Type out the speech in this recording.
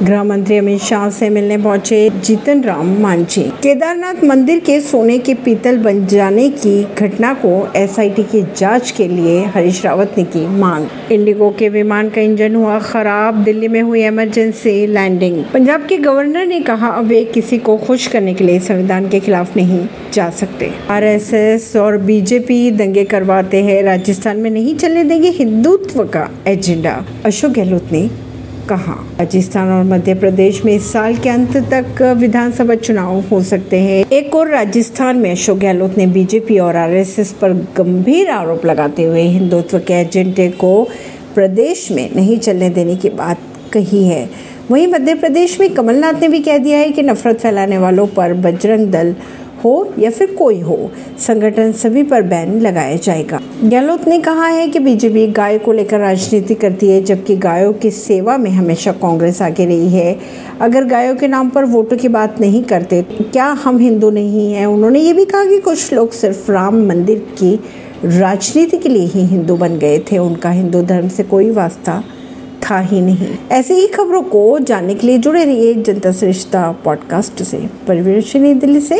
गृह मंत्री अमित शाह से मिलने पहुँचे जीतन राम मांझी। केदारनाथ मंदिर के सोने के पीतल बन जाने की घटना को एसआईटी की जाँच के लिए हरीश रावत ने की मांग। इंडिगो के विमान का इंजन हुआ खराब, दिल्ली में हुई इमरजेंसी लैंडिंग पंजाब के गवर्नर ने कहा वे किसी को खुश करने के लिए संविधान के खिलाफ नहीं जा सकते। आरएसएस और बीजेपी दंगे करवाते हैं, राजस्थान में नहीं चलने देंगे हिंदुत्व का एजेंडा। अशोक गहलोत ने कहा। राजस्थान और मध्य प्रदेश में इस साल के अंत तक विधानसभा चुनाव हो सकते हैं। एक और राजस्थान में अशोक गहलोत ने बीजेपी और आरएसएस पर गंभीर आरोप लगाते हुए हिंदुत्व के एजेंडे को प्रदेश में नहीं चलने देने की बात कही है। वहीं मध्य प्रदेश में कमलनाथ ने भी कह दिया है कि नफरत फैलाने वालों पर बजरंग दल हो या फिर कोई हो, संगठन सभी पर बैन लगाया जाएगा। गहलोत ने कहा है कि बीजेपी गाय को लेकर राजनीति करती है, जबकि गायों की सेवा में हमेशा कांग्रेस आगे रही है। अगर गायों के नाम पर वोटों की बात नहीं करते क्या हम हिंदू नहीं हैं? उन्होंने ये भी कहा कि कुछ लोग सिर्फ़ राम मंदिर की राजनीति के लिए ही हिंदू बन गए थे। उनका हिंदू धर्म से कोई वास्ता था ही नहीं। ऐसी ही खबरों को जानने के लिए जुड़े रहिए जनता श्रेष्ठता पॉडकास्ट से। परिवेश दिल्ली से।